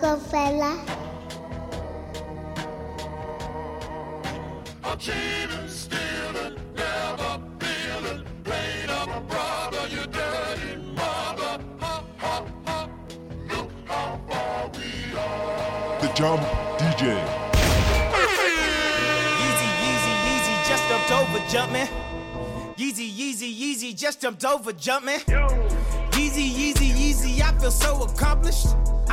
Rockefeller. A cheating, stealing, never feeling, played up brother, you dirty mother. Ha, ha, ha. Look how far we are. The Jump DJ. Yeezy, Yeezy, Yeezy just jumped over jumping. Yeezy, Yeezy, Yeezy just jumped over jumping. Yeezy, Yeezy, Yeezy, I feel so accomplished.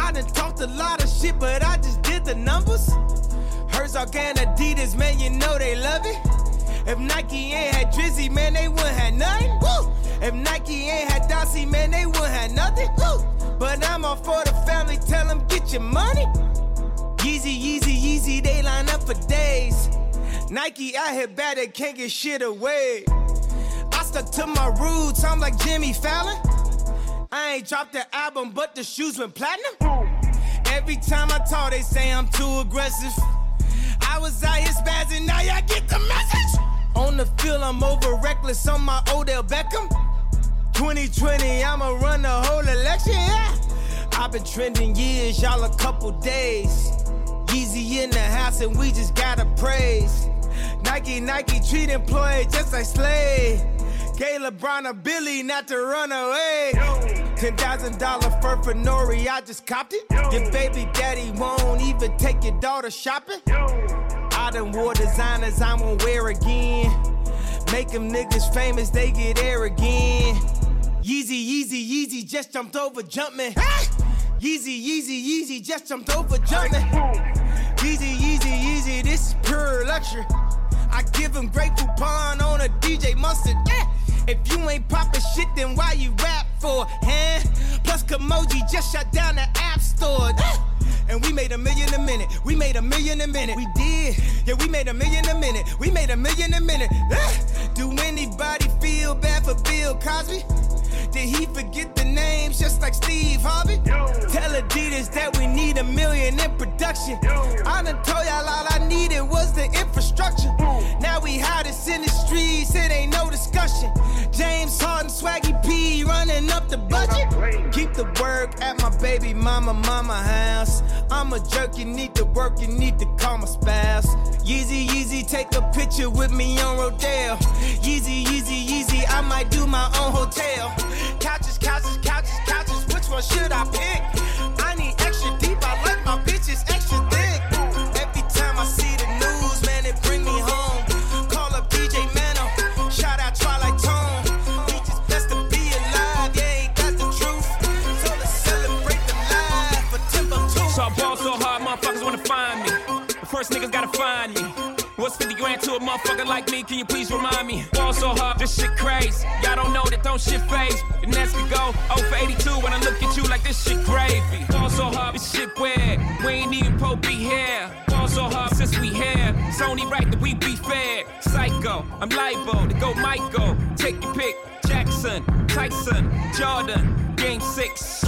I done talked a lot of shit, but I just did the numbers. Herzog and Adidas, man, you know they love it. If Nike ain't had Drizzy, man, they wouldn't have nothing. Woo! If Nike ain't had Dossie, man, they wouldn't have nothing. Woo! But I'm all for the family, tell them get your money. Yeezy, Yeezy, Yeezy, they line up for days. Nike out here bad, they can't get shit away. I stuck to my roots, I'm like Jimmy Fallon. I ain't dropped the album, but the shoes went platinum. Every time I talk, they say I'm too aggressive. I was out here spazzing, now y'all get the message. On the field, I'm over reckless on my Odell Beckham. 2020, I'ma run the whole election, yeah. I've been trending years, y'all a couple days. Yeezy in the house, and we just gotta praise. Nike, Nike treat employees just like slave. Gay LeBron a Billy not to run away. Ten thousand dollar fur for Nori, I just copped it. Your baby daddy won't even take your daughter shopping. I done wore designers I won't wear again. Make them niggas famous, they get air again. Yeezy, Yeezy, Yeezy just jumped over jumping. Yeezy, Yeezy, Yeezy just jumped over jumping. Yeezy, Yeezy, Yeezy, this is pure luxury. I give him great coupon on a DJ mustard. Yeah. If you ain't poppin' shit, then why you rap Plus, Kamoji just shut down the app store. And we made a million a minute. We made a million a minute. We did. Yeah, we made a million a minute. We made a million a minute. Do anybody feel bad for Bill Cosby? Did he forget the names just like Steve Harvey? Tell Adidas that we need a million in production. I done told y'all all I needed was the infrastructure. Now we hottest in the streets, it ain't no discussion. James Harden, Swaggy P running up the budget. Keep the work at my baby mama, mama house. I'm a jerk, you need to work, you need to call my spouse. Yeezy, Yeezy, take a picture with me on Rodale. Yeezy, Yeezy, Yeezy, I might do my own hotel. Couches, couches, couches, couches, which one should I pick? I need extra deep, I like my bitches extra thick. Every time I see the news, man, it bring me home. Call up DJ Mano, shout out Twilight Tone. We just blessed to be alive, yeah, ain't the truth. So let's celebrate the life for Timbuktu. So I ball so hard, motherfuckers wanna find me. The first niggas gotta find me. What's 50 grand to a motherfucker like me? Can you please remind me? Ball so hard, this shit crazy. Y'all don't know that don't shit phase. The next could go 0 for 82 when I look at you like this shit gravy. Ball so hard, this shit weird. We ain't even po be here. Ball so hard since we here. It's only right that we be fair. Psycho, I'm liable to go Michael. Take your pick. Jackson, Tyson, Jordan.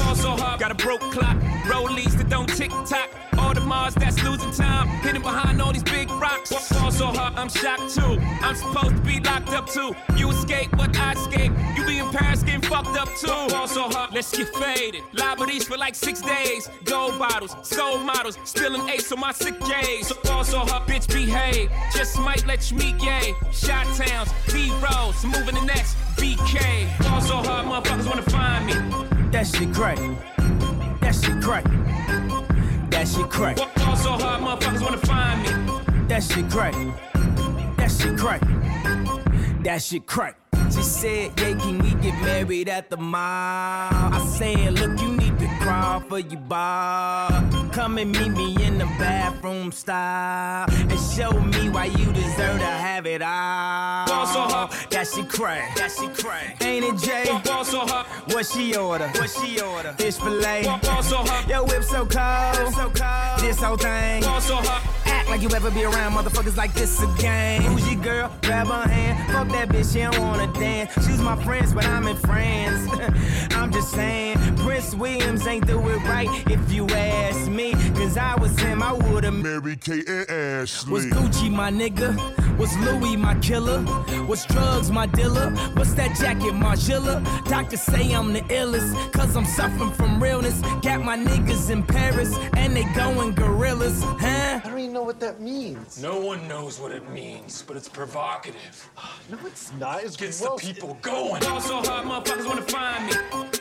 Ball so hard, got a broke clock. Rollies that don't tick tock. All the Mars that's losing time, hidden behind all these big rocks. Ball so hard, I'm shocked too. I'm supposed to be locked up too. You escape, but I escape. You be in Paris getting fucked up too. Ball so hard, let's get faded. Liberties for like six days. Gold bottles, soul models, spilling ace on my sick days. So ball so hard, bitch behave. Just might let you meet gay. Shot towns, B rolls, moving the next. BK. Ball so hard, motherfuckers wanna find me. That shit crack. That shit crack. That shit crack. Ball so hard, motherfuckers wanna find me. That shit crack. That shit crack. That shit crack. She said, yeah, can we get married at the mall? I said, look, you need to crawl for your bar. Come and meet me in the bathroom style. And show me why you deserve to have it all. Ball so hard. That shit crack. That shit crack. Ain't it, Jay? Ball so hard. What she order? What she order? Fish fillet. Ball so hard. Your whip so cold. so cold. This whole thing. Ball so hard. Act like you ever be around motherfuckers like this again. Who's your girl? Grab her hand. Fuck that bitch, she don't wanna dance. She's my friends, but I'm in France. I'm just saying, Prince Williams ain't do it right if you ask me. Cause I was him, I would've Mary Kate and Ashley. was Gucci my nigga? Was Louis my killer? Was drugs my dealer? What's that jacket, Margilla? Doctors say I'm the illest, cause I'm suffering from realness. Got my niggas in Paris, and they going gorillas, huh? I don't even know what that means. No one knows what it means, but it's provocative. No, it's not. It's Gets gross. the people going. Ball so hard, motherfuckers wanna find me.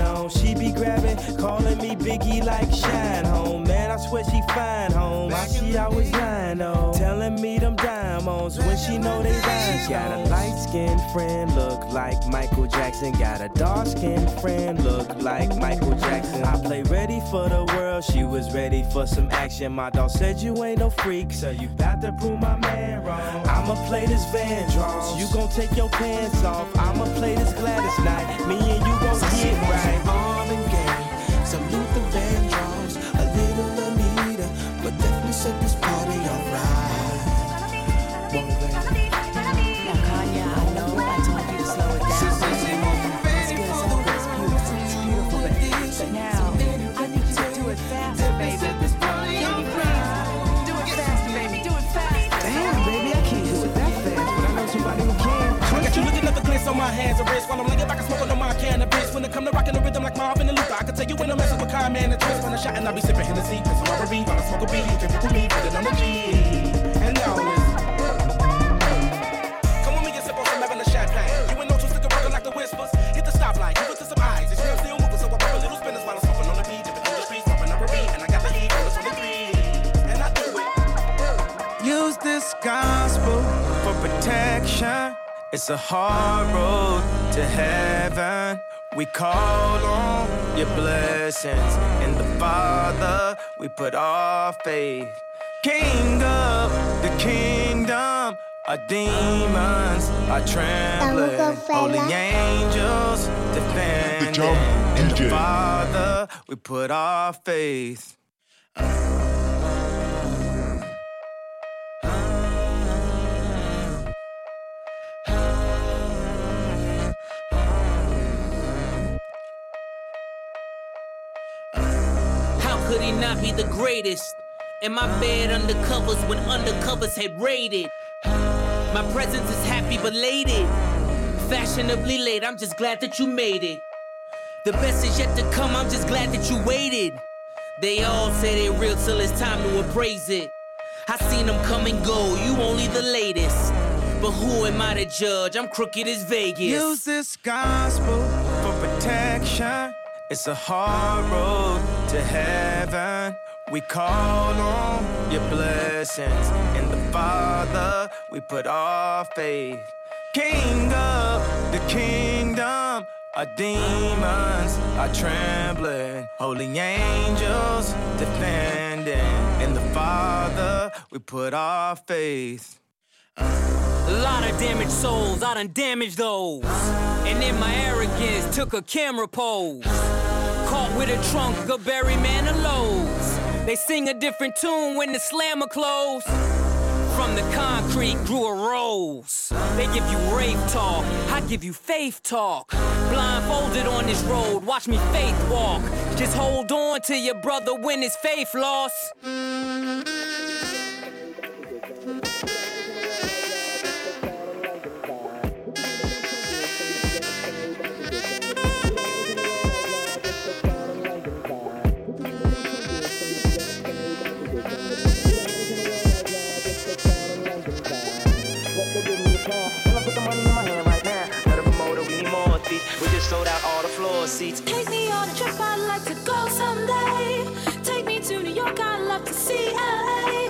On. She be grabbing, calling me Biggie like Shine Home. Man, I swear she fine home. Why she always lying know they rhymes. Got a light skinned friend, look like Michael Jackson. Got a dark skinned friend, look like Michael Jackson. I play ready for the world, she was ready for some action. My dog said you ain't no freak, so you got to prove my man wrong. I'ma play this Vandross, you gon' take your pants off. I'ma play this Gladys night, me and you gon' get right. My hands and wrists while I'm laying back and smoking on my cannabis. When it come to rocking the rhythm like Marvin and Luther, I can tell you when I'm messing with Kyle, man, and twist. When I shot and I be sipping Hennessy, cause I'm robbery. While I smoke a beat, you can with me, put it on the G. And now. Come with me and sip on some Evan champagne. You ain't no two stick working like the whispers. Hit the stoplight, give it to some eyes. It's real still moving, so I pop a little spinners while I'm smoking on the beat. Dipping through the streets, pumping up a beat. And I got the heat, on the 23. And I do it. Use this gospel for protection. It's a hard road to heaven. we call on your blessings. In the Father, we put our faith. King of the kingdom, our demons are trembling. Holy angels defending. In the Father, we put our faith. Could he not be the greatest? In my bed undercovers when undercovers had raided. My presence is happy belated. Fashionably late, I'm just glad that you made it. The best is yet to come, I'm just glad that you waited. They all say they real till it's time to appraise it. I seen them come and go, you only the latest. But who am I to judge? I'm crooked as Vegas. Use this gospel for protection. It's a hard road to heaven. We call on your blessings. In the Father, we put our faith. King of the kingdom, our demons are trembling. Holy angels defending. In the Father, we put our faith. A lot of damaged souls, I done damaged those. And in my arrogance, took a camera pose. Caught with a trunk of Barry Manilow's. They sing a different tune when the slammer close. From the concrete grew a rose. They give you rave talk, I give you faith talk. Blindfolded on this road, watch me faith walk. Just hold on to your brother when his faith lost. Sold out all the floor seats. Take me on a trip, I'd like to go someday. Take me to New York, I'd love to see LA.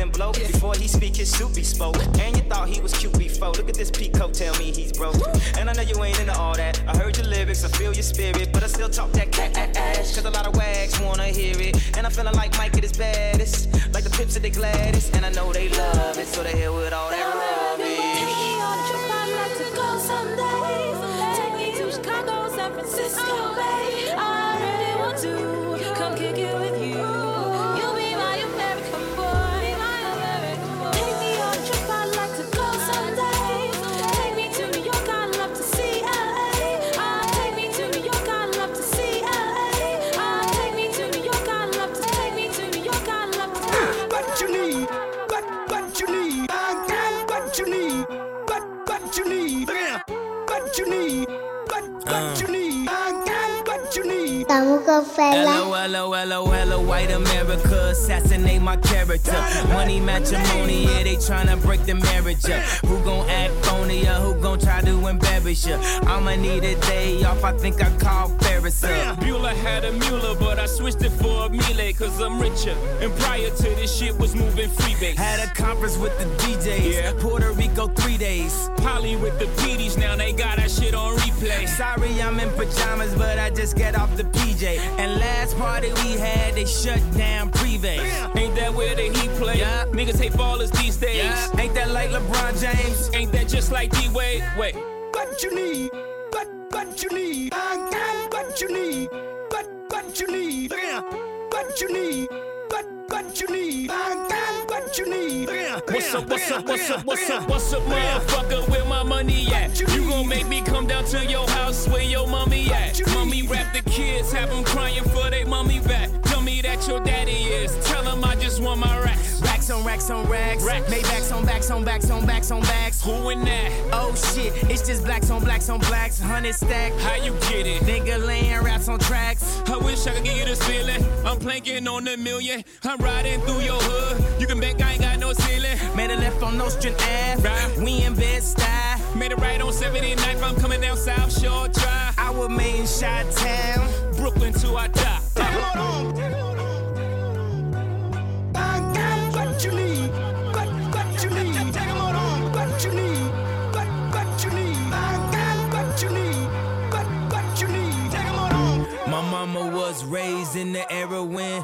speak, his suit be spoke. And you thought he was cute before. Look at this peacoat, tell me he's broke. And I know you ain't into all that. I heard your lyrics, I feel your spirit. But I still talk that cat ass. Cause a lot of wags wanna hear it. And I'm feeling like Mike at his baddest. Like the pips at the gladdest. And I know they love it. So they here with all that Hello, hello, hello, hello, white America, assassinate my character. Money matrimony, yeah, they tryna break the marriage up. Who gon' act phony who gon' try to embarrass ya? I'ma need a day off, I think I call Ferris up. Bueller had a Mueller, but I switched it for a Miele, cause I'm richer. And prior to this shit was moving freebase. Had a conference with the DJs, Yeah. Puerto Rico three days. Polly with the PDs, now they got that shit on replay. Sorry, I'm in pajamas, but I just get off the PJ. And last party we had, they shut down Privé. Ain't that where the heat play? Yeah. Niggas hate ballers these days. Yeah. Ain't that like LeBron James? Ain't that just like D Wade? Wait. What you need? What what you need? I got what you need. What what you need? What you need? What what you need? I got what you need. What's up, what's up, what's up, what's up, what's up, motherfucker? Where my money at? You gon' make me come down to your house where your mommy at? Mommy rap the kids, have them crying for they mommy back. Tell me that your daddy is. Tell him I just want my racks. On racks on racks. Racks. Maybachs on backs on backs on backs on backs. Who in that? Oh shit, it's just blacks on blacks on blacks. Hundred stack. How you get it? Nigga laying raps on tracks. I wish I could give you this feeling. I'm planking on a million. I'm riding through your hood. You can bet I ain't got no ceiling. Made a left on Nostrand Ave. Right. We in bed style. Made it right on 79th. I'm coming down South Shore Drive. I was made in Shot Town. Brooklyn to I die. I mama was raised in the era when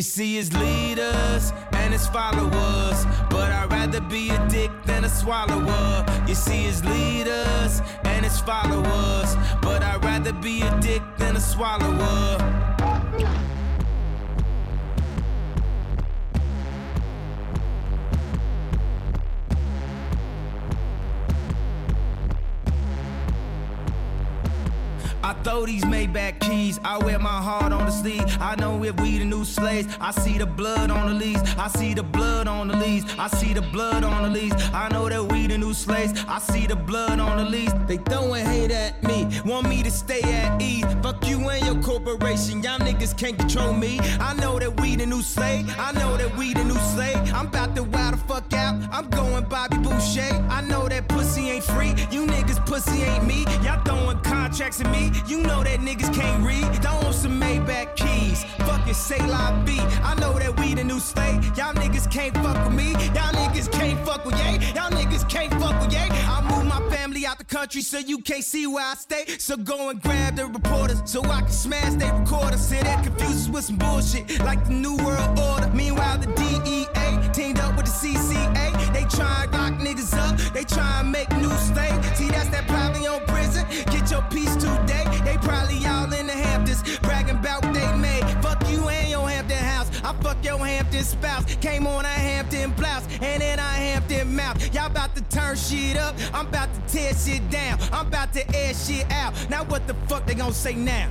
You see his leaders and his followers, but I'd rather be a dick than a swallower. You see his leaders and his followers, but I'd rather be a dick than a swallower. I throw these Maybach keys. I wear my heart on the sleeve. I know if we the new slaves. I see the blood on the leaves. I see the blood on the leaves. I see the blood on the leaves. I know that we the new slaves. I see the blood on the leaves. They throwing hate at me. Want me to stay at ease. Fuck you and your corporation. Y'all niggas can't control me. I know that we the new slave. I know that we the new slave. I'm about to wild the fuck out. I'm going Bobby Boucher. I know that pussy ain't free. You niggas pussy ain't me. Y'all throwing contracts at me. You know that niggas can't read. Don't want some Maybach keys. Fuck Fucking say la B. I know that we the new slave. Y'all niggas can't fuck with me. Y'all niggas can't fuck with yay. Y'all niggas can't fuck with yay. I move my family out the country so you can't see where I stay. So go and grab the reporters so I can smash their recorders. Say that confuse us with some bullshit like the New World Order. Meanwhile, the DEA teamed up with the CCA. They try lock niggas up. They try and make new slaves. See, that's that probably on prison. Get your piece today. They probably all in the Hamptons bragging about they made. Fuck you and your Hampton house. I fuck your Hampton spouse. Came on a Hampton blouse and then a Hampton mouth. Y'all about to turn shit up. I'm about to tear shit down. I'm about to air shit out. Now what the fuck they gonna say now?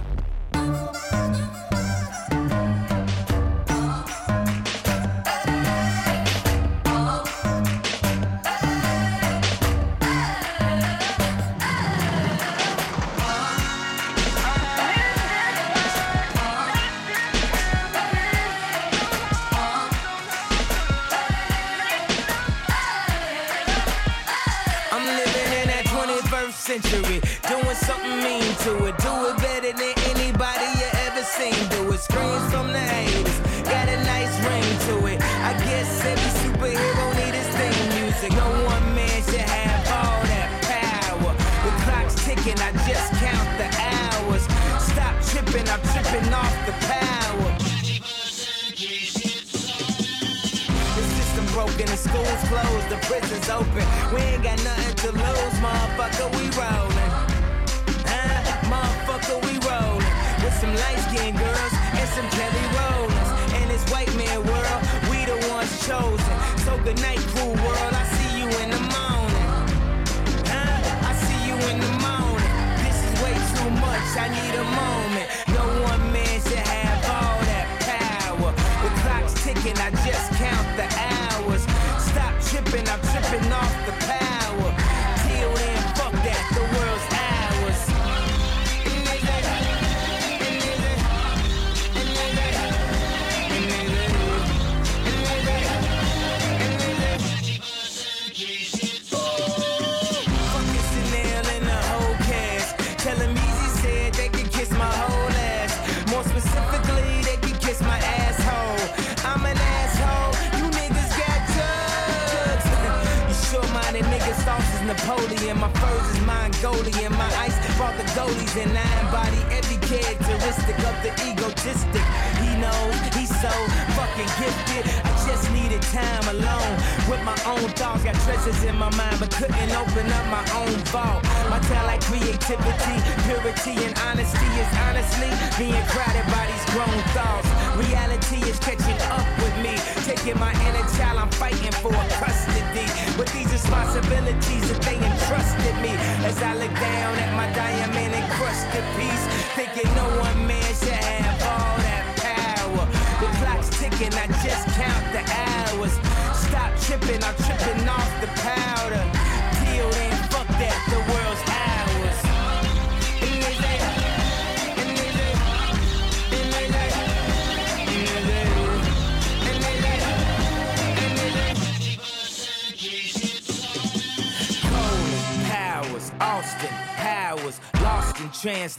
To it. Do it some Kelly Rollins. In this white man world, we the ones chosen.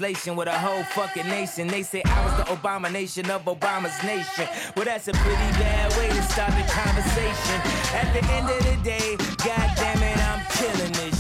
Translation with a whole fucking nation. They say I was the abomination of Obama's nation. Well, that's a pretty bad way to start the conversation. At the end of the day, god damn it, I'm killing this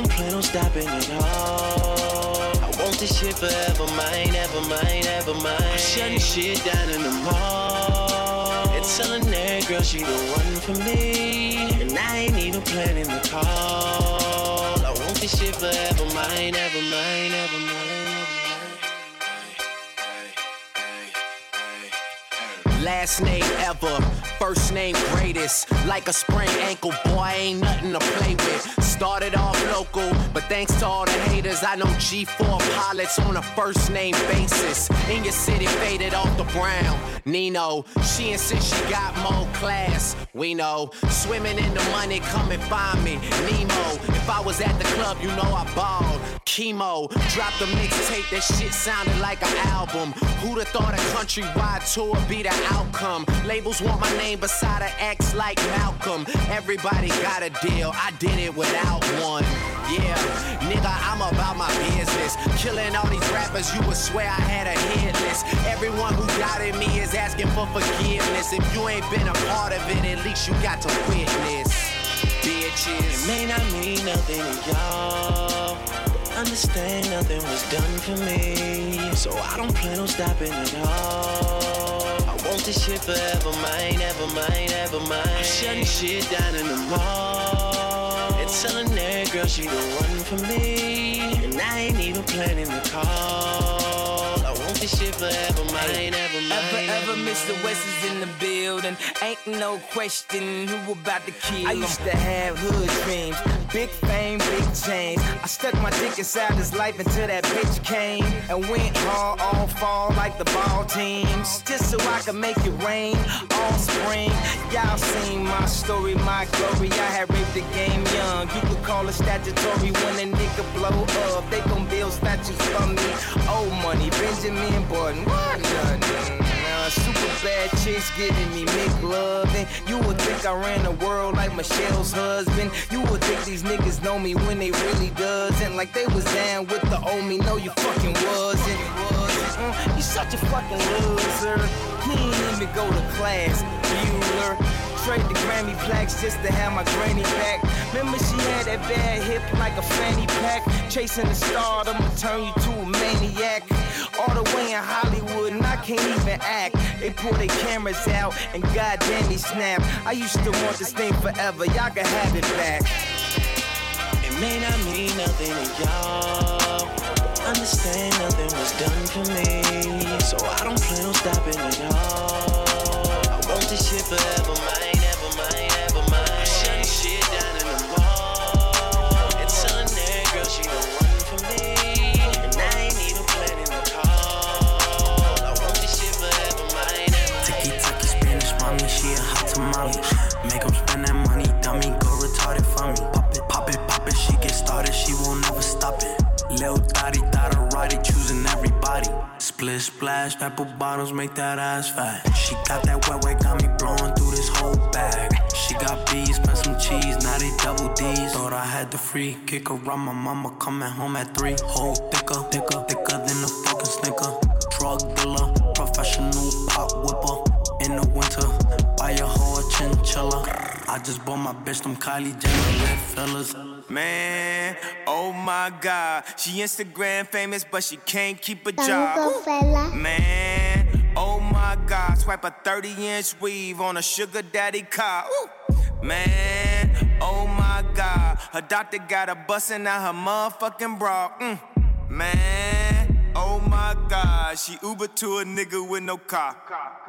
don't plan on stopping at all. I want this shit forever mine, ever mine, ever mine. I'm shutting shit down in the mall. And telling that girl she the one for me. And I ain't even planning the call. I want this shit forever mine, ever mine, ever mine. Last name ever, first name greatest. Like a sprained ankle, boy, ain't nothing to play with. Started off local, but thanks to all the haters, I know G4 pilots on a first name basis. In your city, faded off the brown. Nino, she insists she got more class. We know, swimming in the money, come and find me. Nemo, if I was at the club, you know I balled. Chemo, dropped a mixtape, that shit sounded like an album. Who'd have thought a countrywide tour be the outcome? Labels want my name beside an X like Malcolm. Everybody got a deal, I did it without one. Yeah, nigga, I'm about my business. Killing all these rappers, you would swear I had a hit list. Everyone who doubted me is asking for forgiveness. If you ain't been a part of it, at least you got to witness. Bitches. It may not mean nothing to y'all. Understand nothing was done for me. So I don't plan on stopping at all. I want this shit forever mine, ever mine, ever mine. I'm shutting shit down in the mall. Telling that girl she the one for me. And I ain't even planning the call. I this shit forever mine, ever mine. Ever, ever, Mr. West is in the building. Ain't no question who about to kill. I used to have hood dreams. Big fame, big change. I stuck my dick inside his life until that bitch came and went hard all fall like the ball teams. Just so I could make it rain all spring. Y'all seen my story, my glory. I had raped the game young. You could call it statutory when a nigga blow up. They gon' build statues for me. Old money, Benjamin Button. What nothing? Uh, super bad chicks giving me McLovin. You would think I ran the world like Michelle's husband. You would think these niggas know me when they really doesn't. Like they was down with the old me. No, you fucking wasn't. Mm, you such a fucking loser. He ain't even go to class, Bueller. Trade the Grammy plaques just to have my granny back. Remember she had that bad hip like a fanny pack. Chasing the star, I'ma turn you to a maniac. All the way in Hollywood, and I can't even act. They pull their cameras out, and goddamn they snap. I used to want this thing forever, y'all can have it back. It may not mean nothing to y'all. Understand nothing was done for me. So I don't plan on stopping at y'all. I want this shit forever, mine, Split splash, apple bottles make that ass fat. She got that wet wet, got me blowing through this whole bag. She got bees, spent some cheese, now they double D's. Thought I had the free kick around my mama coming home at three. Whole thicker, thicker, thicker than a fucking snicker. Drug dealer, professional pop whipper. In the winter, buy a whole chinchilla. I just bought my bitch them Kylie Jenner lip fillers. Man, oh my god. She Instagram famous, but she can't keep a job. Man, oh my god. Swipe a 30 inch weave on a sugar daddy car. Man, oh my god. Her doctor got her busting out her motherfucking bra. Mm. Man, oh my god. She Uber to a nigga with no car.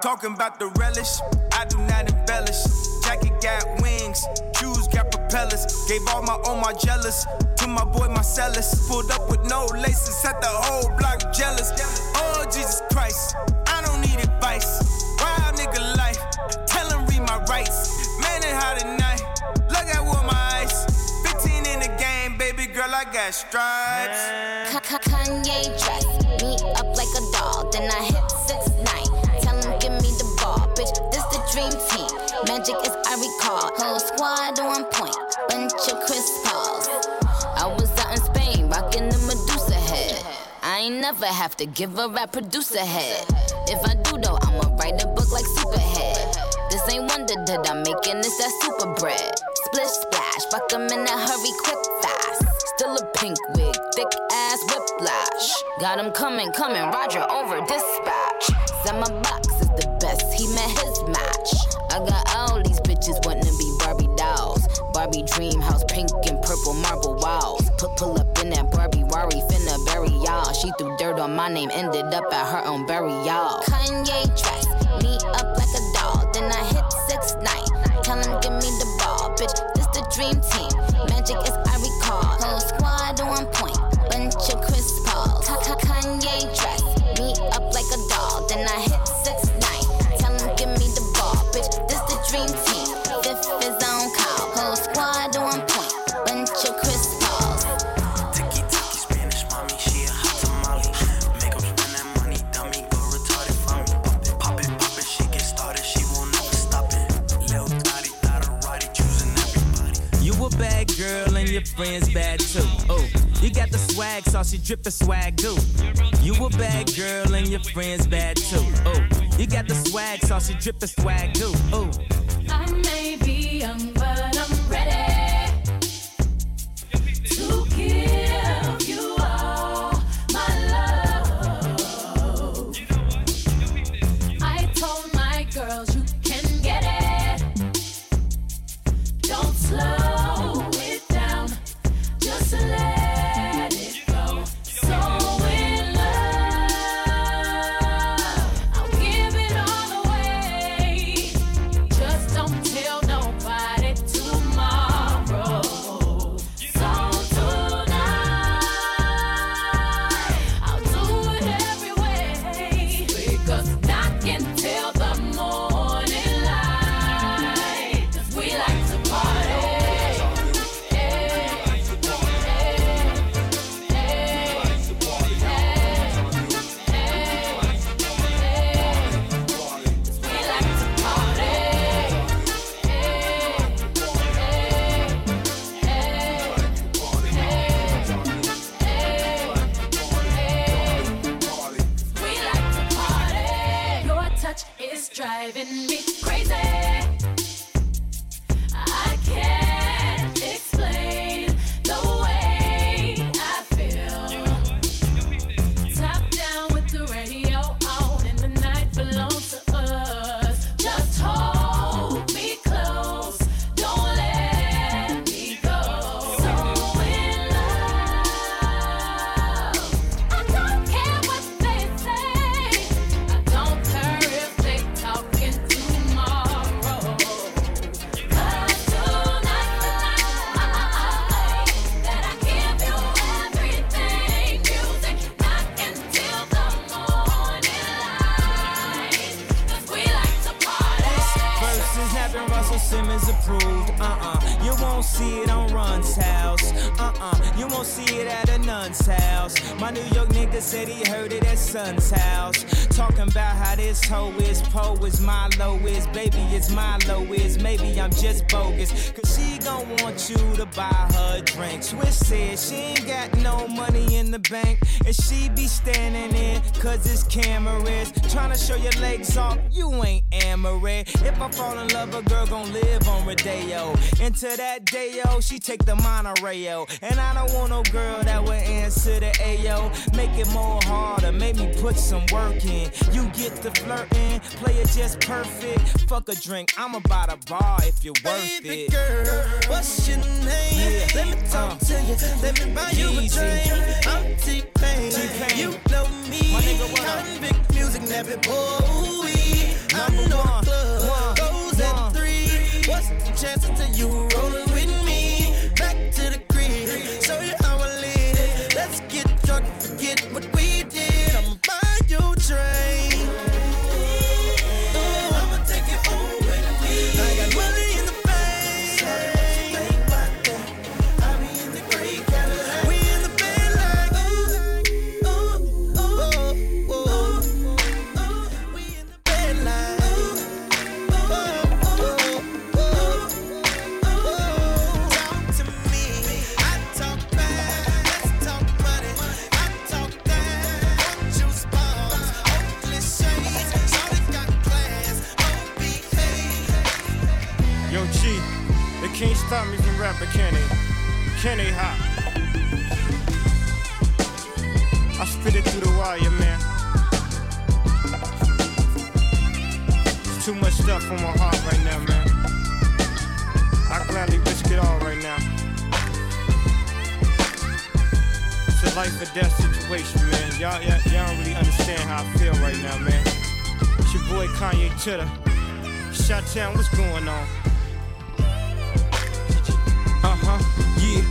Talking about the relish, I do not embellish. Jacket got wings, shoes got propellers. Gave all my all my jealous to my boy Marcellus. Pulled up with no laces, set the whole block jealous. Oh Jesus Christ, I don't need advice. Wild nigga life, tell him read my rights. Man, it hot tonight. Look at what my eyes. 15 in the game, baby girl, I got stripes. Ka- Ka- Kanye dress me up like a doll, then I hit six nine. Tell him give me the ball, bitch. This the dream team. Magic is I recall. Whole squad on point, ain't never have to give a rap producer head. If I do though, I'ma write a book like Superhead. This ain't wonder that I'm making this that super bread. Splish splash, fuck 'em in a hurry, quick fast. Still a pink wig, thick ass whiplash. Got him coming, coming, Roger over dispatch. My box is the best, he met his match. I got all these bitches wanting to be Barbie dolls. Barbie dream house, pink and purple marble Threw dirt on my name, ended up at her own burial. Kanye dress me up like a doll, then I hit six nine. Tell him give me the ball, bitch. This the dream team. Magic is your friends bad too. Oh, you got the swag sauce, you swag do. You a bad girl and your friends bad too. Oh, you got the swag sauce, you swag do. Oh. I may be young, Baby is Milo is. Maybe I'm just bogus. Cause she gon' want you to buy her drink. Swiss said she ain't got no money the bank. And she be standing in cause it's cameras. to show your legs off, you ain't Amaret. If I fall in love, a girl gon' live on Rodeo. Into that Dayo, she take the monorail. And I don't want no girl that would answer the Ayo. Make it more harder, make me put some work in. You get the flirting, play it just perfect. Fuck a drink, I'm about a bar if you're worth Baby it. girl, what's your name? Yeah. Let me talk Uh. to you. Let me buy you a drink. I'm T-Pain. T-Pain. You know me. My nigga, what up? Convict music, never boy. I Number know the club goes at three. What's the you Yo, G, they can't stop me from rapping, can they? Can they hop? I spit it through the wire, man. There's too much stuff on my heart right now, man. I gladly risk it all right now. It's a life or death situation, man. Y'all, y'all, y'all don't really understand how I feel right now, man. It's your boy Kanye Chitter. Shot Town, what's going on? Huh,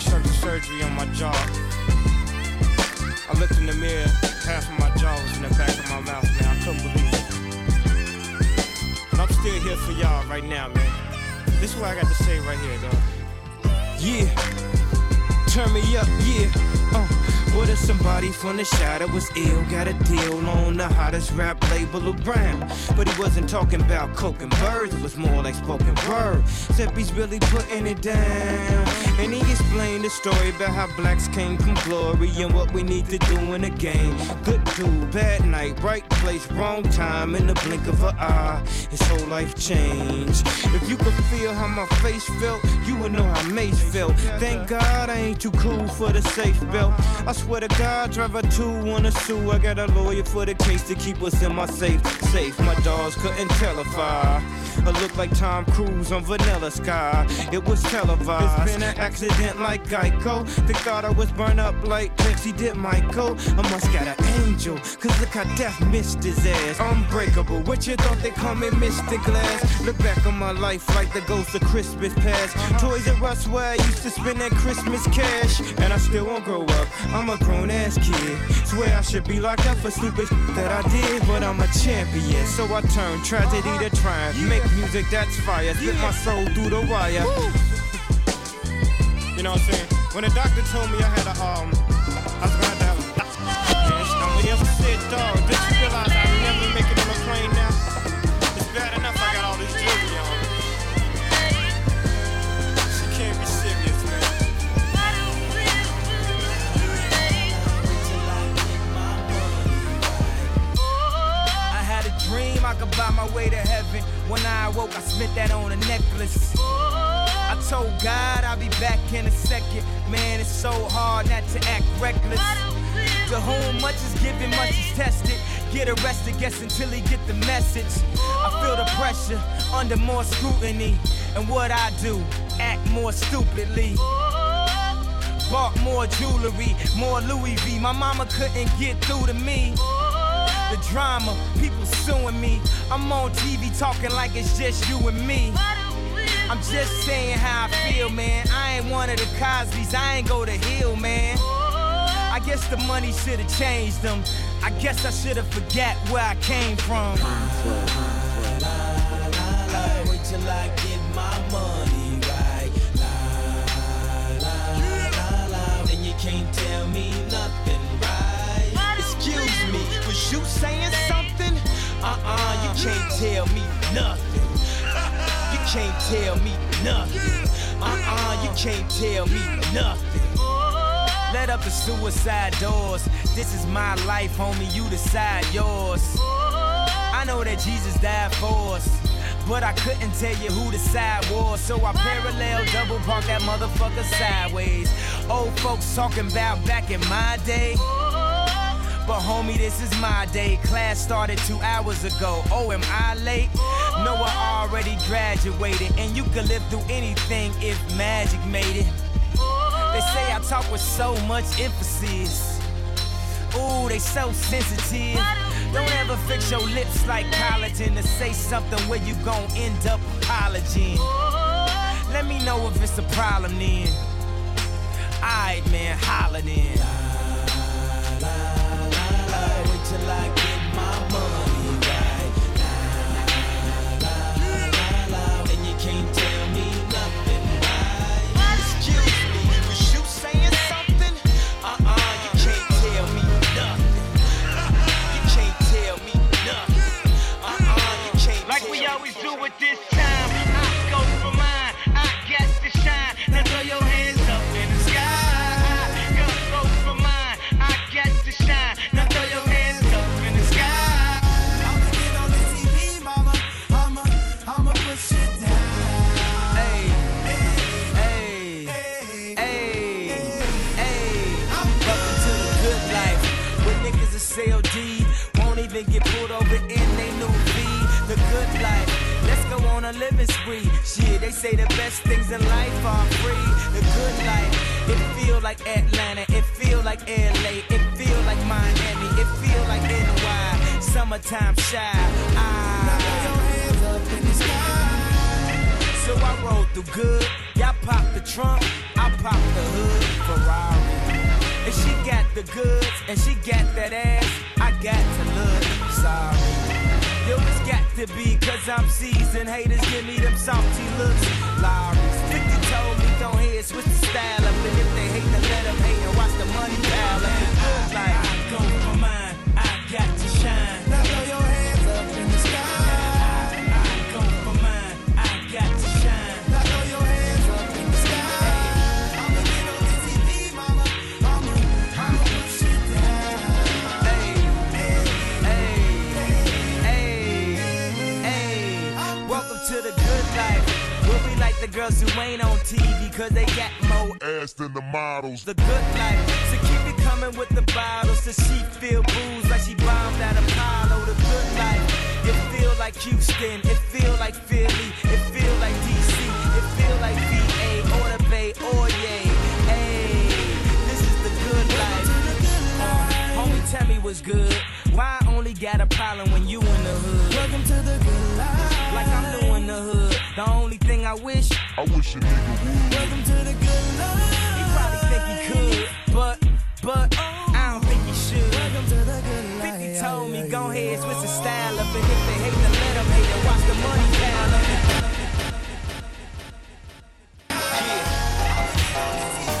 surgery on my jaw. I looked in the mirror, half of my jaw was in the back of my mouth, man. I couldn't believe it. But I'm still here for y'all right now, man. This is what I got to say right here, though. Yeah, turn me up, yeah. Uh, what if somebody from the shadow was ill? Got a deal on the hottest rap label around. But he wasn't talking about coke and birds, it was more like spoken word. Except he's really putting it down. Story about how blacks came from glory and what we need to do in the game. Good dude, bad night, right place, wrong time, in the blink of an eye. His whole life changed. If you could feel how my face felt, you would know how Mace felt. Thank God I ain't too cool for the safe belt. I swear to God, driver two wanna sue. I got a lawyer for the case to keep us in my safe. Safe, my dogs couldn't tell if I. I look like Tom Cruise on Vanilla Sky. It was televised. It's been an accident like Geico. They thought I was burned up like Pepsi did Michael. I must got an angel, cause look how death missed his ass. Unbreakable, what you thought they call me Mr. Glass? Look back on my life like the ghost of Christmas past. Toys R Us where I used to spend that Christmas cash. And I still won't grow up, I'm a grown ass kid. Swear I should be locked up for stupid that I did, but I'm a champion. So I turn tragedy to triumph. Make music that's fire, spit my soul through the wire. You know what I'm saying? When the doctor told me I had a um, I was gonna have to have nobody ever said dog. Bitch, you realize I never make it on a plane now? It's bad enough I got all this jewelry on. She can't be serious, man. I had a dream I could buy my way to heaven. When I awoke, I spent that on a necklace. I told God I'll be back in a second. Man, it's so hard not to act reckless. To whom much is given, much is tested. Get arrested, guess until he get the message. I feel the pressure under more scrutiny. And what I do, act more stupidly. Bought more jewelry, more Louis V. My mama couldn't get through to me. The drama, people suing me. I'm on TV talking like it's just you and me. I'm just saying how I feel, man. I ain't one of the Cosby's, I ain't go to Hill, man. I guess the money should've changed them. I guess I should've forgot where I came from. Wait till I get my money right. La, la, la, la. Then you can't tell me you saying something? Uh-uh, you can't tell me nothing. You can't tell me nothing. Uh-uh, you can't tell me nothing. Let up the suicide doors. This is my life, homie. You decide yours. I know that Jesus died for us. But I couldn't tell you who the side was. So I parallel double park that motherfucker sideways. Old folks talking about back in my day. But homie, this is my day. Class started two hours ago. Oh, am I late? No, I already graduated. And you could live through anything if magic made it. They say I talk with so much emphasis. Ooh, they so sensitive. Don't ever fix your lips like collagen to say something where you gon' end up apologizing. Let me know if it's a problem then. Alright, man, holla then. Till I get won't even get pulled over in they new V. The good life. Let's go on a living spree. Shit, they say the best things in life are free. The good life. It feel like Atlanta. It feel like LA. It feel like Miami. It feel like NY. Summertime shy. Ah. So I roll through good. Y'all pop the trunk, I pop the hood. Ferrari. And she got the goods, and she got that ass. I got to look sorry. Yo, it's got to be, cause I'm seasoned. Haters give me them salty looks. Lowry's 50 told me don't hear, switch the style up. And if they hate, then let them hate and watch the money pile up. Like I go for mine, I got to shine. Girls who ain't on TV, cause they got more Ass than the models. the good life. So keep it coming with the bottles. The she feel booze like she bombed at Apollo. The good life. It feel like Houston. It feel like Philly. It feel like DC. It feel like VA or the Bay or yay. Hey, this is the good life. Uh, homie, tell me what's good. Why I only got a problem when you in the hood? Welcome to the good life. Like I'm new in the hood. The only I wish, I wish a nigga would. Welcome to the good life. He probably think he could, but, but, I don't think he should. Welcome to the good life. 50 told me, go ahead, switch the style up. And if they hate, then let them hate and watch the money pile up. Yeah.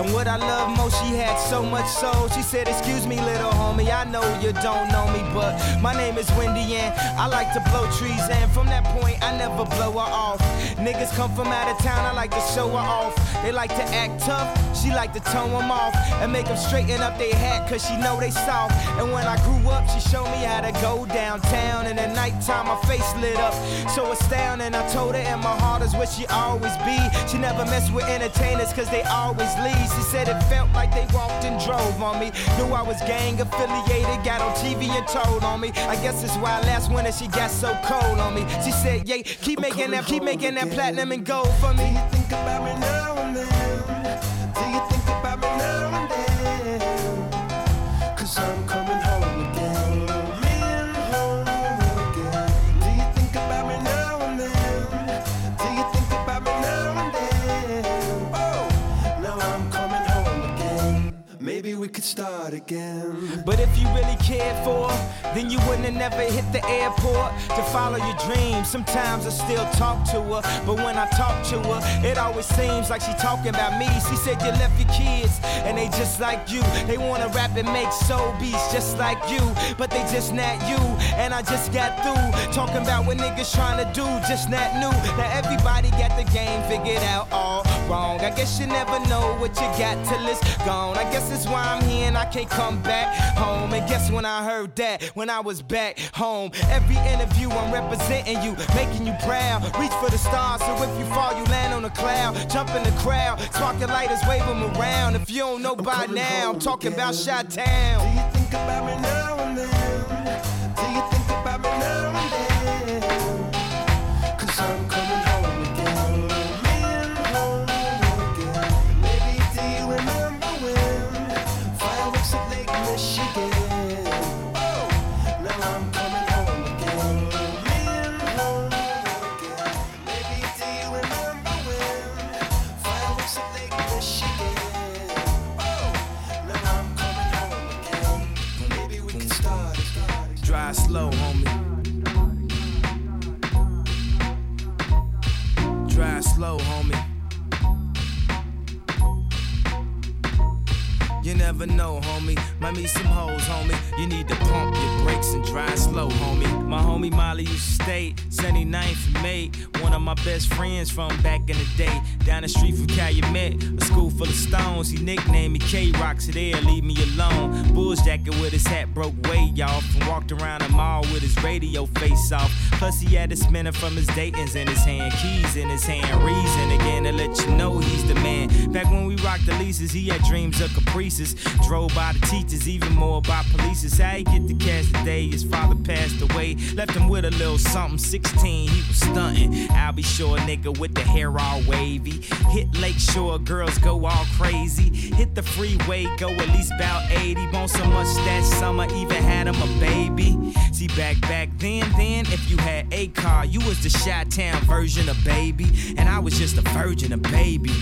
And what I love most, she had so much soul. She said, Excuse me, little homie, I know you don't know me, but my name is Wendy and I like to blow trees. And from that point, I never blow her off. Niggas come from out of town, I like to show her off. They like to act tough, she like to tone them off. And make them straighten up their hat, cause she know they soft. And when I grew up, she showed me how to go downtown. And at nighttime, my face lit up. So astounding, I told her, and my heart is where she always be. She never mess with entertainers, cause they always leave. She said it felt like they walked and drove on me. Knew I was gang affiliated, got on TV and told on me. I guess it's why last winter she got so cold on me. She said, yeah, keep making that, keep making that platinum and gold for me. Think about me now and then. Could start again. But if you really cared for her, then you wouldn't have never hit the airport to follow your dreams. Sometimes I still talk to her, but when I talk to her, it always seems like she talking about me. She said you left your kids, and they just like you. They wanna rap and make soul beats just like you, but they just not you. And I just got through talking about what niggas trying to do, just not new. Now everybody got the game figured out all wrong. I guess you never know what you got till it's gone. I guess that's why I'm here and I can't come back home. And guess when I heard that? When I was back home. Every interview I'm representing you, making you proud. Reach for the stars, so if you fall, you land on a cloud. Jump in the crowd, spark lighters, wave them around. If you don't know by now, I'm talking about Shot Town. Do you think about me now and then? Might meet some hoes, homie. You need to drive slow, homie. My homie Molly used to stay 79th and May. One of my best friends from back in the day. Down the street from Calumet, a school full of stones. He nicknamed me K Rock, so there, leave me alone. Bulls jacket with his hat broke way off. And walked around the mall with his radio face off. Plus, he had a spinner from his Dayton's in his hand, keys in his hand. Reason again to let you know he's the man. Back when we rocked the leases, he had dreams of caprices. Drove by the teachers, even more by police. How he get the cash today? His father passed away. Left him with a little something. 16, he was stunting. I'll be sure, nigga, with the hair all wavy. Hit Lake Shore, girls go all crazy. Hit the freeway, go at least about 80. Want so much that summer, even had him a baby. See, back back then, then, if you had a car, you was the Shot Town version of baby. And I was just a virgin, a baby.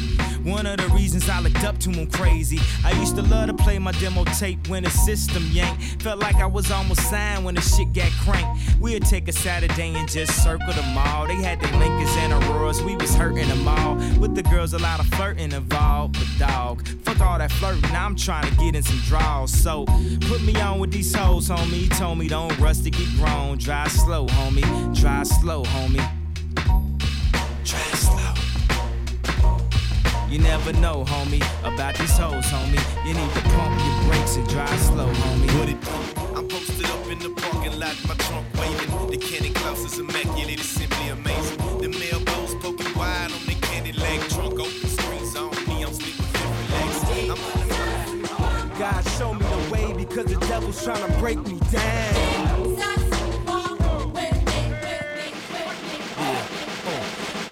One of the reasons I looked up to him crazy. I used to love to play my demo tape when the system yanked. Felt like I was almost signed when the shit got cranked. We'd take a Saturday and just circle the mall. They had the Lincolns and Auroras, we was hurting them all. With the girls, a lot of flirting involved. But dog, fuck all that flirting, I'm trying to get in some draws. So put me on with these hoes, homie. He told me don't rush to get grown. Drive slow, homie. Drive slow, homie. You never know, homie, about these hoes, homie. You need to pump your brakes and drive slow, homie. What it do? I'm posted up in the parking lot, my trunk waving. The candy Klaus is immaculate, it's simply amazing. The mail blows poking wide on the candy leg, trunk open, screens on me, I'm sleeping feel relaxed. I'm God show me the way because the devil's trying to break me down.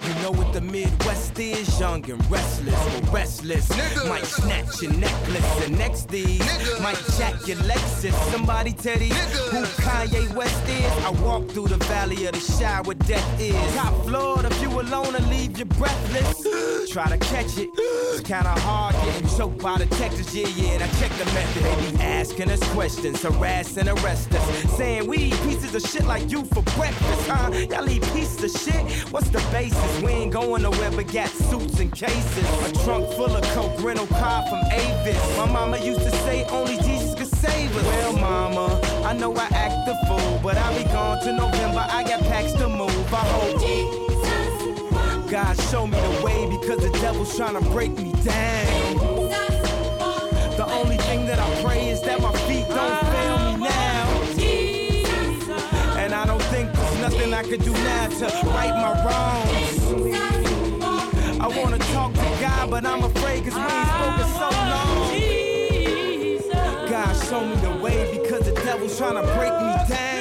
You know what the Midwest is, young and restless, restless. Might snatch your necklace, and next these might jack your Lexus. Somebody tell these who Kanye West is. I walk through the valley of the shadow where death is. Top floor, if you alone I leave you breathless. Try to catch it, it's kinda hard getting choked by the Texas. Yeah, yeah, and I check the method. They be asking us questions, harass and arrest us, saying we eat pieces of shit like you for breakfast, huh? Y'all eat pieces of shit. What's the basis? We ain't going nowhere but got suits and cases. A trunk full of coke, rental car from Avis. My mama used to say only Jesus could save us. Well, mama, I know I act the fool, but I'll be gone to November. I got packs to move. I hope. Jesus God show me the way because the devil's trying to break me down. The only thing that I pray is that my feet don't fail me now. And I don't think there's nothing I could do now to right my wrongs. I wanna talk to God, but I'm afraid cause we ain't spoken so long. God show me the way because the devil's trying to break me down.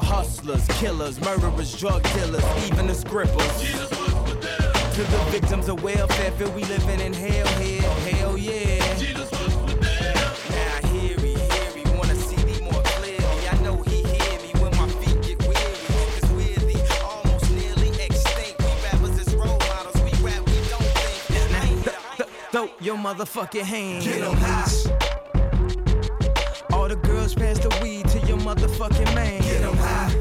The hustlers, killers, murderers, drug dealers, even the scribbles. To the victims of welfare, feel we living in hell here, hell yeah. Now hear me, hear me, wanna see me more clearly. I know he hear me when my feet get weary. Cause we're the almost nearly extinct. We rappers is role models, we rap, we don't think. Now, th- th- throw your motherfucking hands. Get high. All the girls pass motherfucking man. Get 'em high.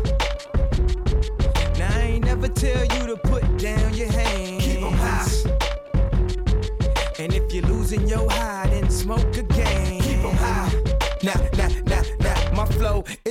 Now I ain't never tell you to put down your hands.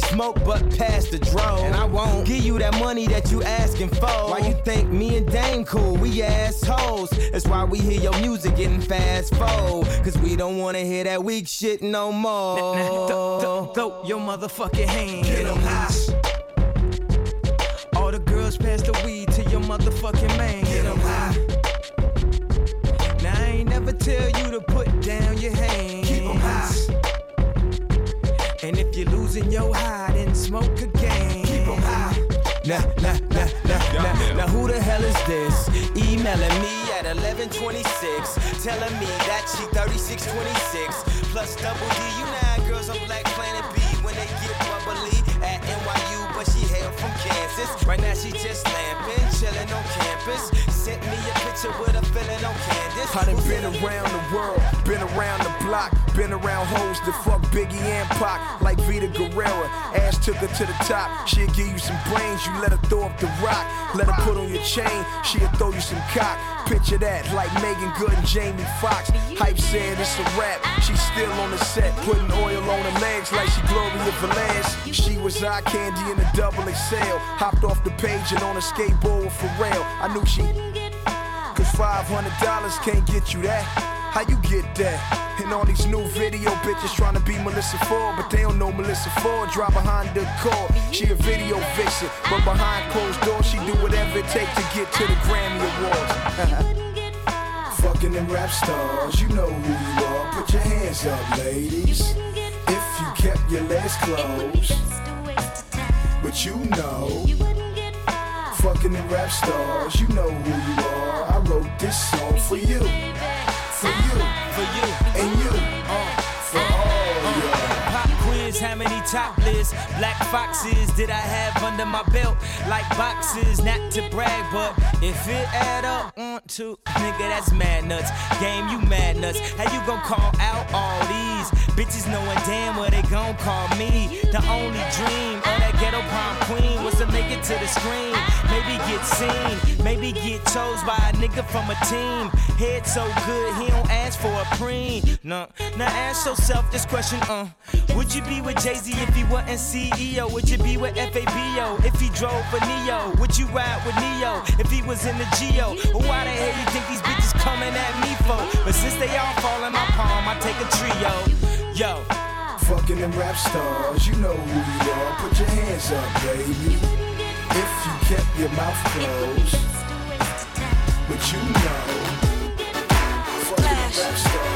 smoke, but pass the dro. And I won't give you that money that you asking for. Why you think me and Dame cool? We assholes. That's why we hear your music getting fast forward. Cause we don't wanna hear that weak shit no more. Throw, throw your motherfucking hands. Get 'em high. All the girls pass the weed to your motherfucking man. Get 'em high. Now I ain't never tell you to put down your hands. Keep 'em high. And if you're losing your high, then smoke again. Keep 'em high. Nah, nah, nah, nah, nah. Now who the hell is this? Emailing me at 1126, telling me that she 3626 plus double D. You know girls on Black Planet B when they get bubbly at NYU, but she hail from Kansas. Right now she just lamping, chilling on campus. Picture with a feeling on Candace. I done been around the world, been around the block, been around hoes that fuck Biggie and Pac, like Vita Guerrera. Ass took her to the top, she'll give you some brains, you let her throw up the rock. Let her put on your chain, she'll throw you some cock. Picture that, like Megan Good and Jamie Foxx. Hype said it's a rap, she's still on the set, putting oil on her legs like she Gloria Velez. She was eye candy in a double XL, hopped off the page and on a skateboard with Pharrell. I knew she Cause $500 can't get you that. How you get that? And all these new video bitches trying to be Melissa Ford, but they don't know Melissa Ford. Drive behind the core. She a video vixen, but behind closed doors, she do whatever it takes to get to the Grammy Awards. Fucking them rap stars, you know who you are. Put your hands up, ladies. If you kept your legs closed, but you know. Fucking them rap stars, you know who you are. Wrote this song for you, for you, for you, and you, quiz, how many top lists? Black foxes did I have under my belt? Like boxes, not to brag, but if it add up, one, two, nigga, that's mad nuts. Game, you mad nuts. How you gon' call out all these bitches knowing damn what they gon' call me? The only dream of that ghetto prom queen was to make it to the screen. Maybe get seen, maybe get chose by a nigga from a team. Head so good, he don't ask for a preen. Nah, now ask yourself this question, uh. Would you be with Jay Z if he wasn't CEO? Would you be with FABO if he drove a Neo? Would you ride with Neo if he was in the Geo? Or why the hell you think these bitches coming at me for? But since they all fall in my palm, I take a trio. Yo. Fucking them rap stars, you know who you are. Put your hands up, baby. If you kept your mouth closed, but you know. Fucking rap stars,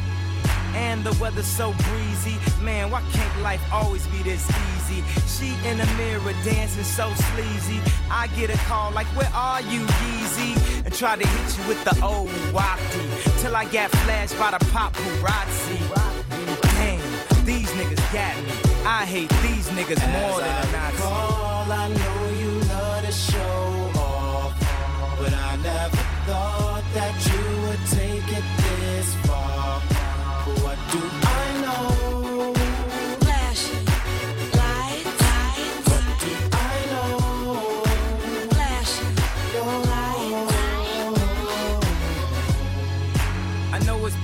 And the weather's so breezy. Man, why can't life always be this easy? She in the mirror dancing so sleazy. I get a call like, Where are you, Yeezy? And try to hit you with the old wacky. Till I got flashed by the paparazzi. Damn, these niggas got me. I hate these niggas more than a Nazi. Call, I know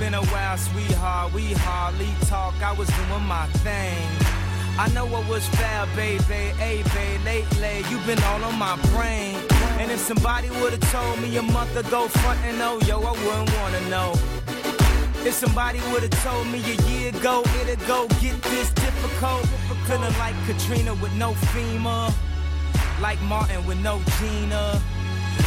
been a while, sweetheart. We hardly talk. I was doing my thing. I know what was fair, baby. Hey, babe, lately you been all on my brain. And if somebody would've told me a month ago, front and oh, yo, I wouldn't wanna know. If somebody would've told me a year ago, it'd go get this difficult. Feeling like Katrina with no FEMA. Like Martin with no Gina.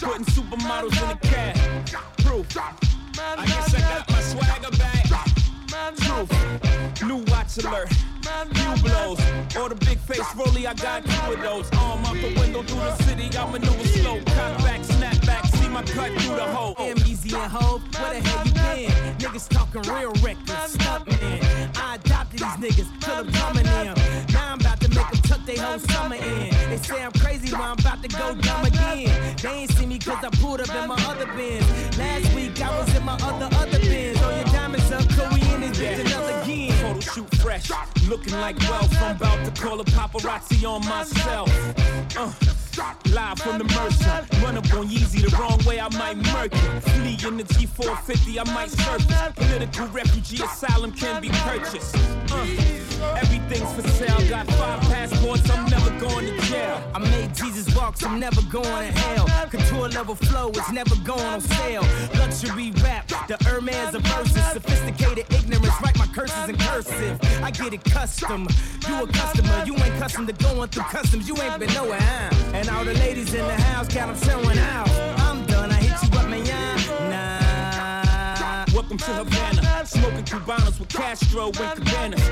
Bottles, putting supermodels in the cab. Proof. I guess I got my swagger back. Truth. New watch alert. New blows. Or the big face rolly, I got two of those. Arm out the window through the city, I maneuver slow. Cut back, snap see my cut through the hole. Damn easy and hope, where the hell you been? Niggas talking real reckless, stuck man. I adopted these niggas, till I'm coming in. Now I'm about to make them tuck they whole summer in. They say I'm crazy, but I'm about to go dumb again. They ain't see me cause I pulled up in my other bins. Last week I was in my other, other bins. Throw your diamonds up, cause we in this bitch another again. Photo shoot fresh, looking like wealth. I'm about to call a paparazzi on myself. Live from the Mercer. Run up on Yeezy the wrong way, I might murk it. Flee in the G450, I might surface. Political refugee asylum can be purchased. Uh, everything's for sale. Got five passports, I'm never going to jail. I made Jesus walks, I'm never going to hell. Couture level flow, it's never going on sale. Luxury rap, the Hermes of verses. Sophisticated ignorance, write my curses in cursive. I get it custom. You a customer, you ain't custom to going through customs. You ain't been nowhere, huh? And all the ladies in the house got them showing out. I'm done, I hit you up, man. Nah. Welcome to Havana. Smoking Cubanos with Castro and Cabanas.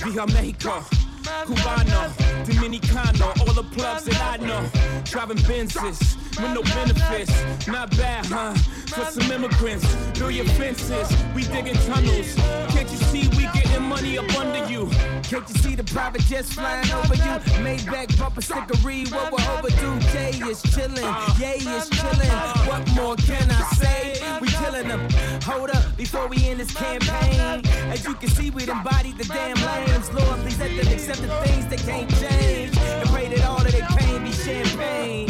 Via Mexico. Cubano, Dominicano, all the plugs that I know. Driving Benzes with no benefits. Not bad, huh? For some immigrants, build your fences. We digging tunnels. Can't you see we getting money up under you? Can't you see the private jets flying over you? Maybach bumper stickery, what we're overdue. Jay is chillin', Yay is chillin'. What more can I say? We killing them. Hold up, before we end this campaign. As you can see, we embodied the damn lambs. Lord, please let them accept the things they can't change. And pray that all of their pain be champagne.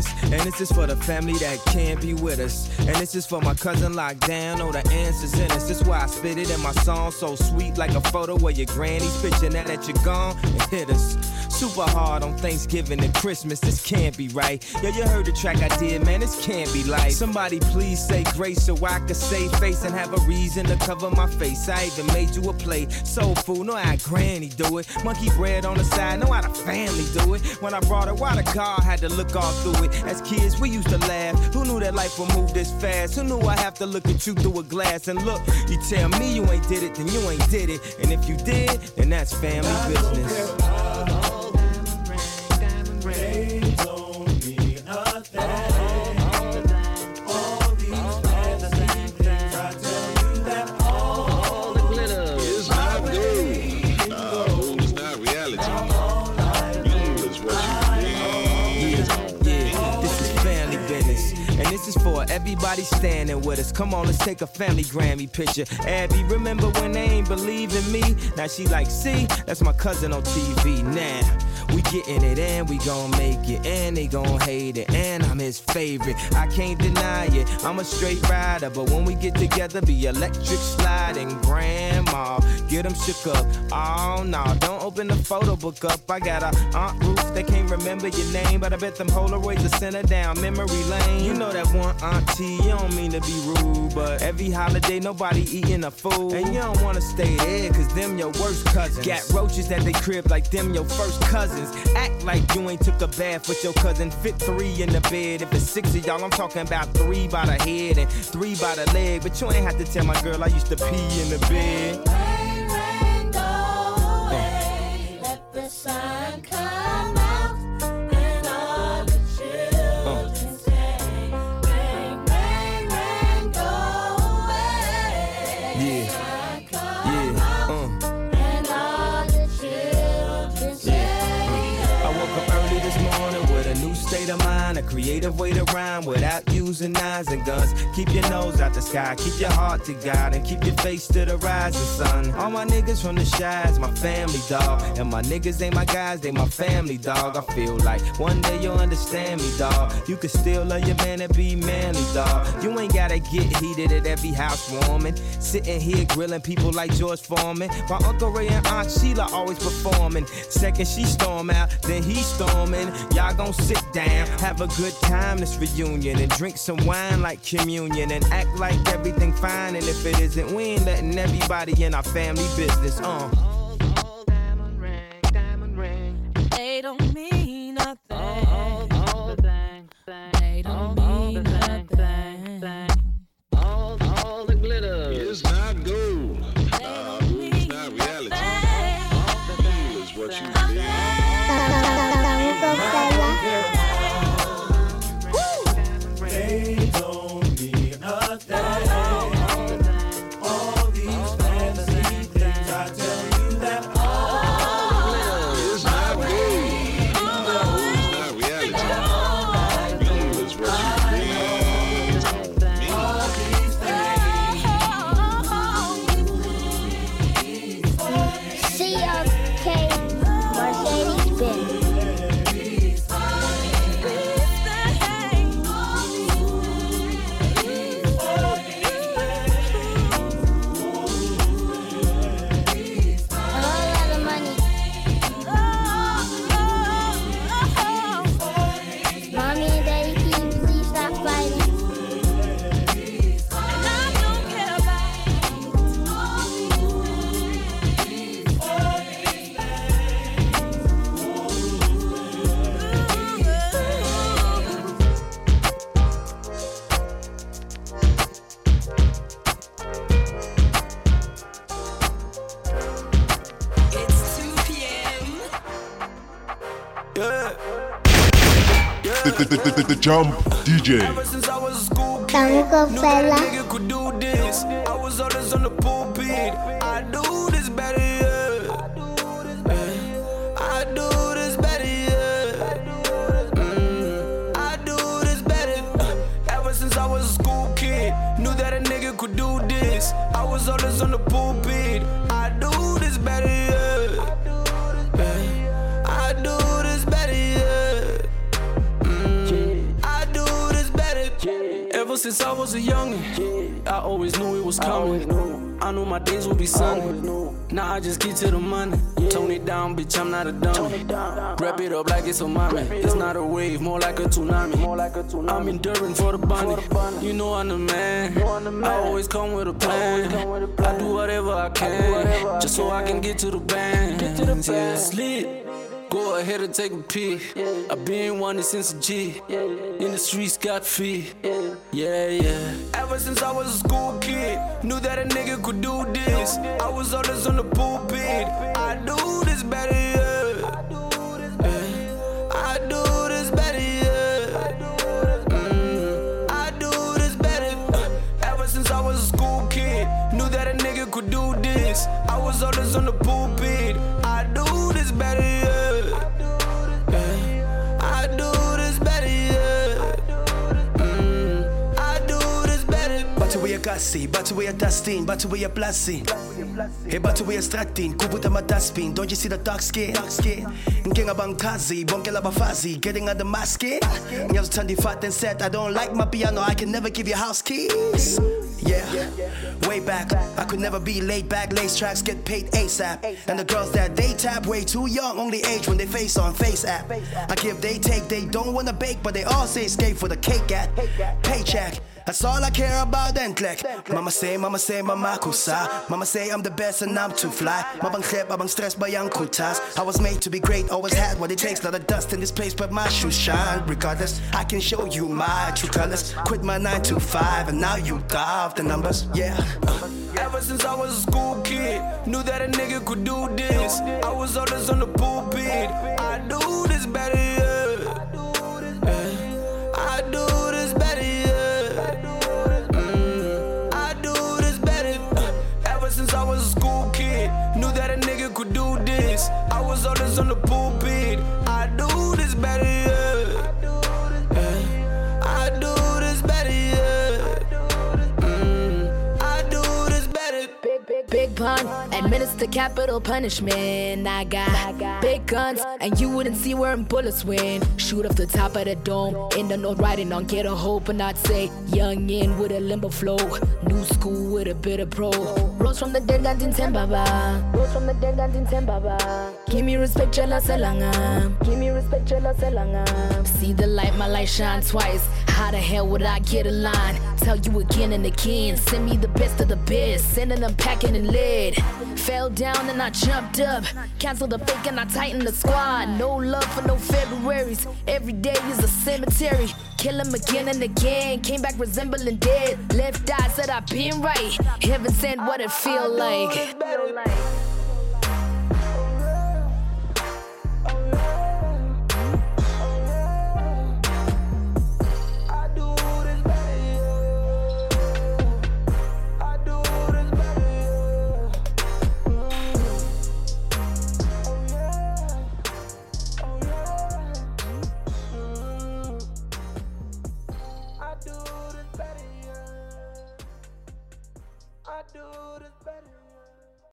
Business, and this is for the family that can't be with us. And this is for my cousin locked down, oh the answers in us. That's why I spit it in my song, so sweet like a photo of your granny's picture. Now that you're gone, it hit us. Super hard on Thanksgiving and Christmas, this can't be right. Yo, you heard the track I did, man, this can't be life. Somebody please say grace so I can save face and have a reason to cover my face. I even made you a plate. Soul food, know how granny do it. Monkey bread on the side, know how the family do it. When I brought her, why the God had to look all through it. As kids, we used to laugh. Who knew that life would move this fast? Who knew I have to look at you through a glass and look? You tell me you ain't did it, then you ain't did it. And if you did, then that's family business. Everybody standing with us. Come on, let's take a family Grammy picture. Abby, remember when they ain't believe in me? Now she like, see, that's my cousin on TV. Now we getting it and we gon' make it. And they gon' hate it. And I'm his favorite. I can't deny it. I'm a straight rider. But when we get together, be electric sliding. Grandma, get them shook up. Oh no, don't open the photo book up. I got a Aunt Ruth that can't remember your name. But I bet them Polaroids are sent her down memory lane. You know that one auntie, you don't mean to be rude. But every holiday, nobody eating a food. And you don't wanna stay there, cause them your worst cousins. Got roaches at they crib like them your first cousins. Act like you ain't took a bath with your cousin. Fit three in the bed. If it's six of y'all, I'm talking about three by the head and three by the leg. But you ain't have to tell my girl I used to pee in the bed. Creative way to rhyme without using knives and guns. Keep your nose out the sky, keep your heart to God, and keep your face to the rising sun. All my niggas from the shies, my family dog. And my niggas ain't my guys, they my family dog. I feel like one day you'll understand me, dog. You can still love your man and be manly, dog. You ain't gotta get heated at every house housewarming. Sitting here grilling people like George Foreman. My Uncle Ray and Aunt Sheila always performing. Second she storm out, then he storming. Y'all gon' sit down, have a good time this reunion, and drink some wine like communion, and act like everything fine. And if it isn't, we ain't letting everybody in our family business. Uh. They don't mean nothing. Jump DJ. Since I was a school kid, Tango knew that a fella. could do this. I was always on the pulpit. I do this better, since I was a youngin', I always knew it was coming. I knew my days would be sunny. Now I just get to the money. Tone it down, bitch, I'm not a dummy. Wrap it up like it's a mommy. It's not a wave, more like a tsunami. I'm enduring for the bunny. You know I'm the man. I always come with a plan. I do whatever I can, just so I can get to the band. Yeah, slid. Go ahead and take a peek. I've been wanting since a G. In the streets, got feet. Yeah, yeah. Ever since I was a school kid, knew that a nigga could do this. I was always on the pulpit. I do this better, yeah. Yeah. I do this better, yeah. Mm, I do this better. Ever since I was a school kid, knew that a nigga could do this. I was always on the pulpit. I do this better, yeah. Yeah. Ba't we a kasi, ba't we a dustin, ba't we a blessing? Hey, ba't we a stratin, kubut a mataspin, don't you see the dark skin? Dark skin. Nking abang kazi, bonke la bafazi, getting out the mask. Eh? Nyas tandi fat and said, I don't like my piano, I can never give you house keys. Yeah, way back, I could never be laid back, lace tracks get paid ASAP. And the girls that they tap way too young, only age when they face on FaceApp. I give, they take, they don't wanna bake, but they all say escape for the cake at paycheck. That's all I care about and click. Mama say, mama say, mama kusa. Mama say I'm the best and I'm too fly. Mabang klep, mabang stress by young kutas. I was made to be great, always had what it takes. Lot of dust in this place, but my shoes shine. Regardless, I can show you my true colors. Quit my 9 to 5, and now you dive the numbers. Yeah. Uh, ever since I was a school kid, knew that a nigga could do this. I was always on the pulpit. I do this better, On the pulpit. Pun, administer capital punishment. I got big guns, and you wouldn't see where bullets went. Shoot off the top of the dome, in the note riding on get a hope, and I'd say young in with a limbo flow, new school with a bit of pro. Rose from the dead, gantin ten baba. Rose from the dead, gantin ten baba. Give me respect, jala selanga. Give me respect, jala selanga. See the light, my light shine twice. How the hell would I get a line? Tell you again and again. Send me the best of the best. Sending them packing and Fell down and I jumped up. Canceled the fake and I tightened the squad. No love for no Februarys. Every day is a cemetery. Kill him again and again. Came back resembling dead. Left eye said I've been right. Heaven sent what it feel like. I do better.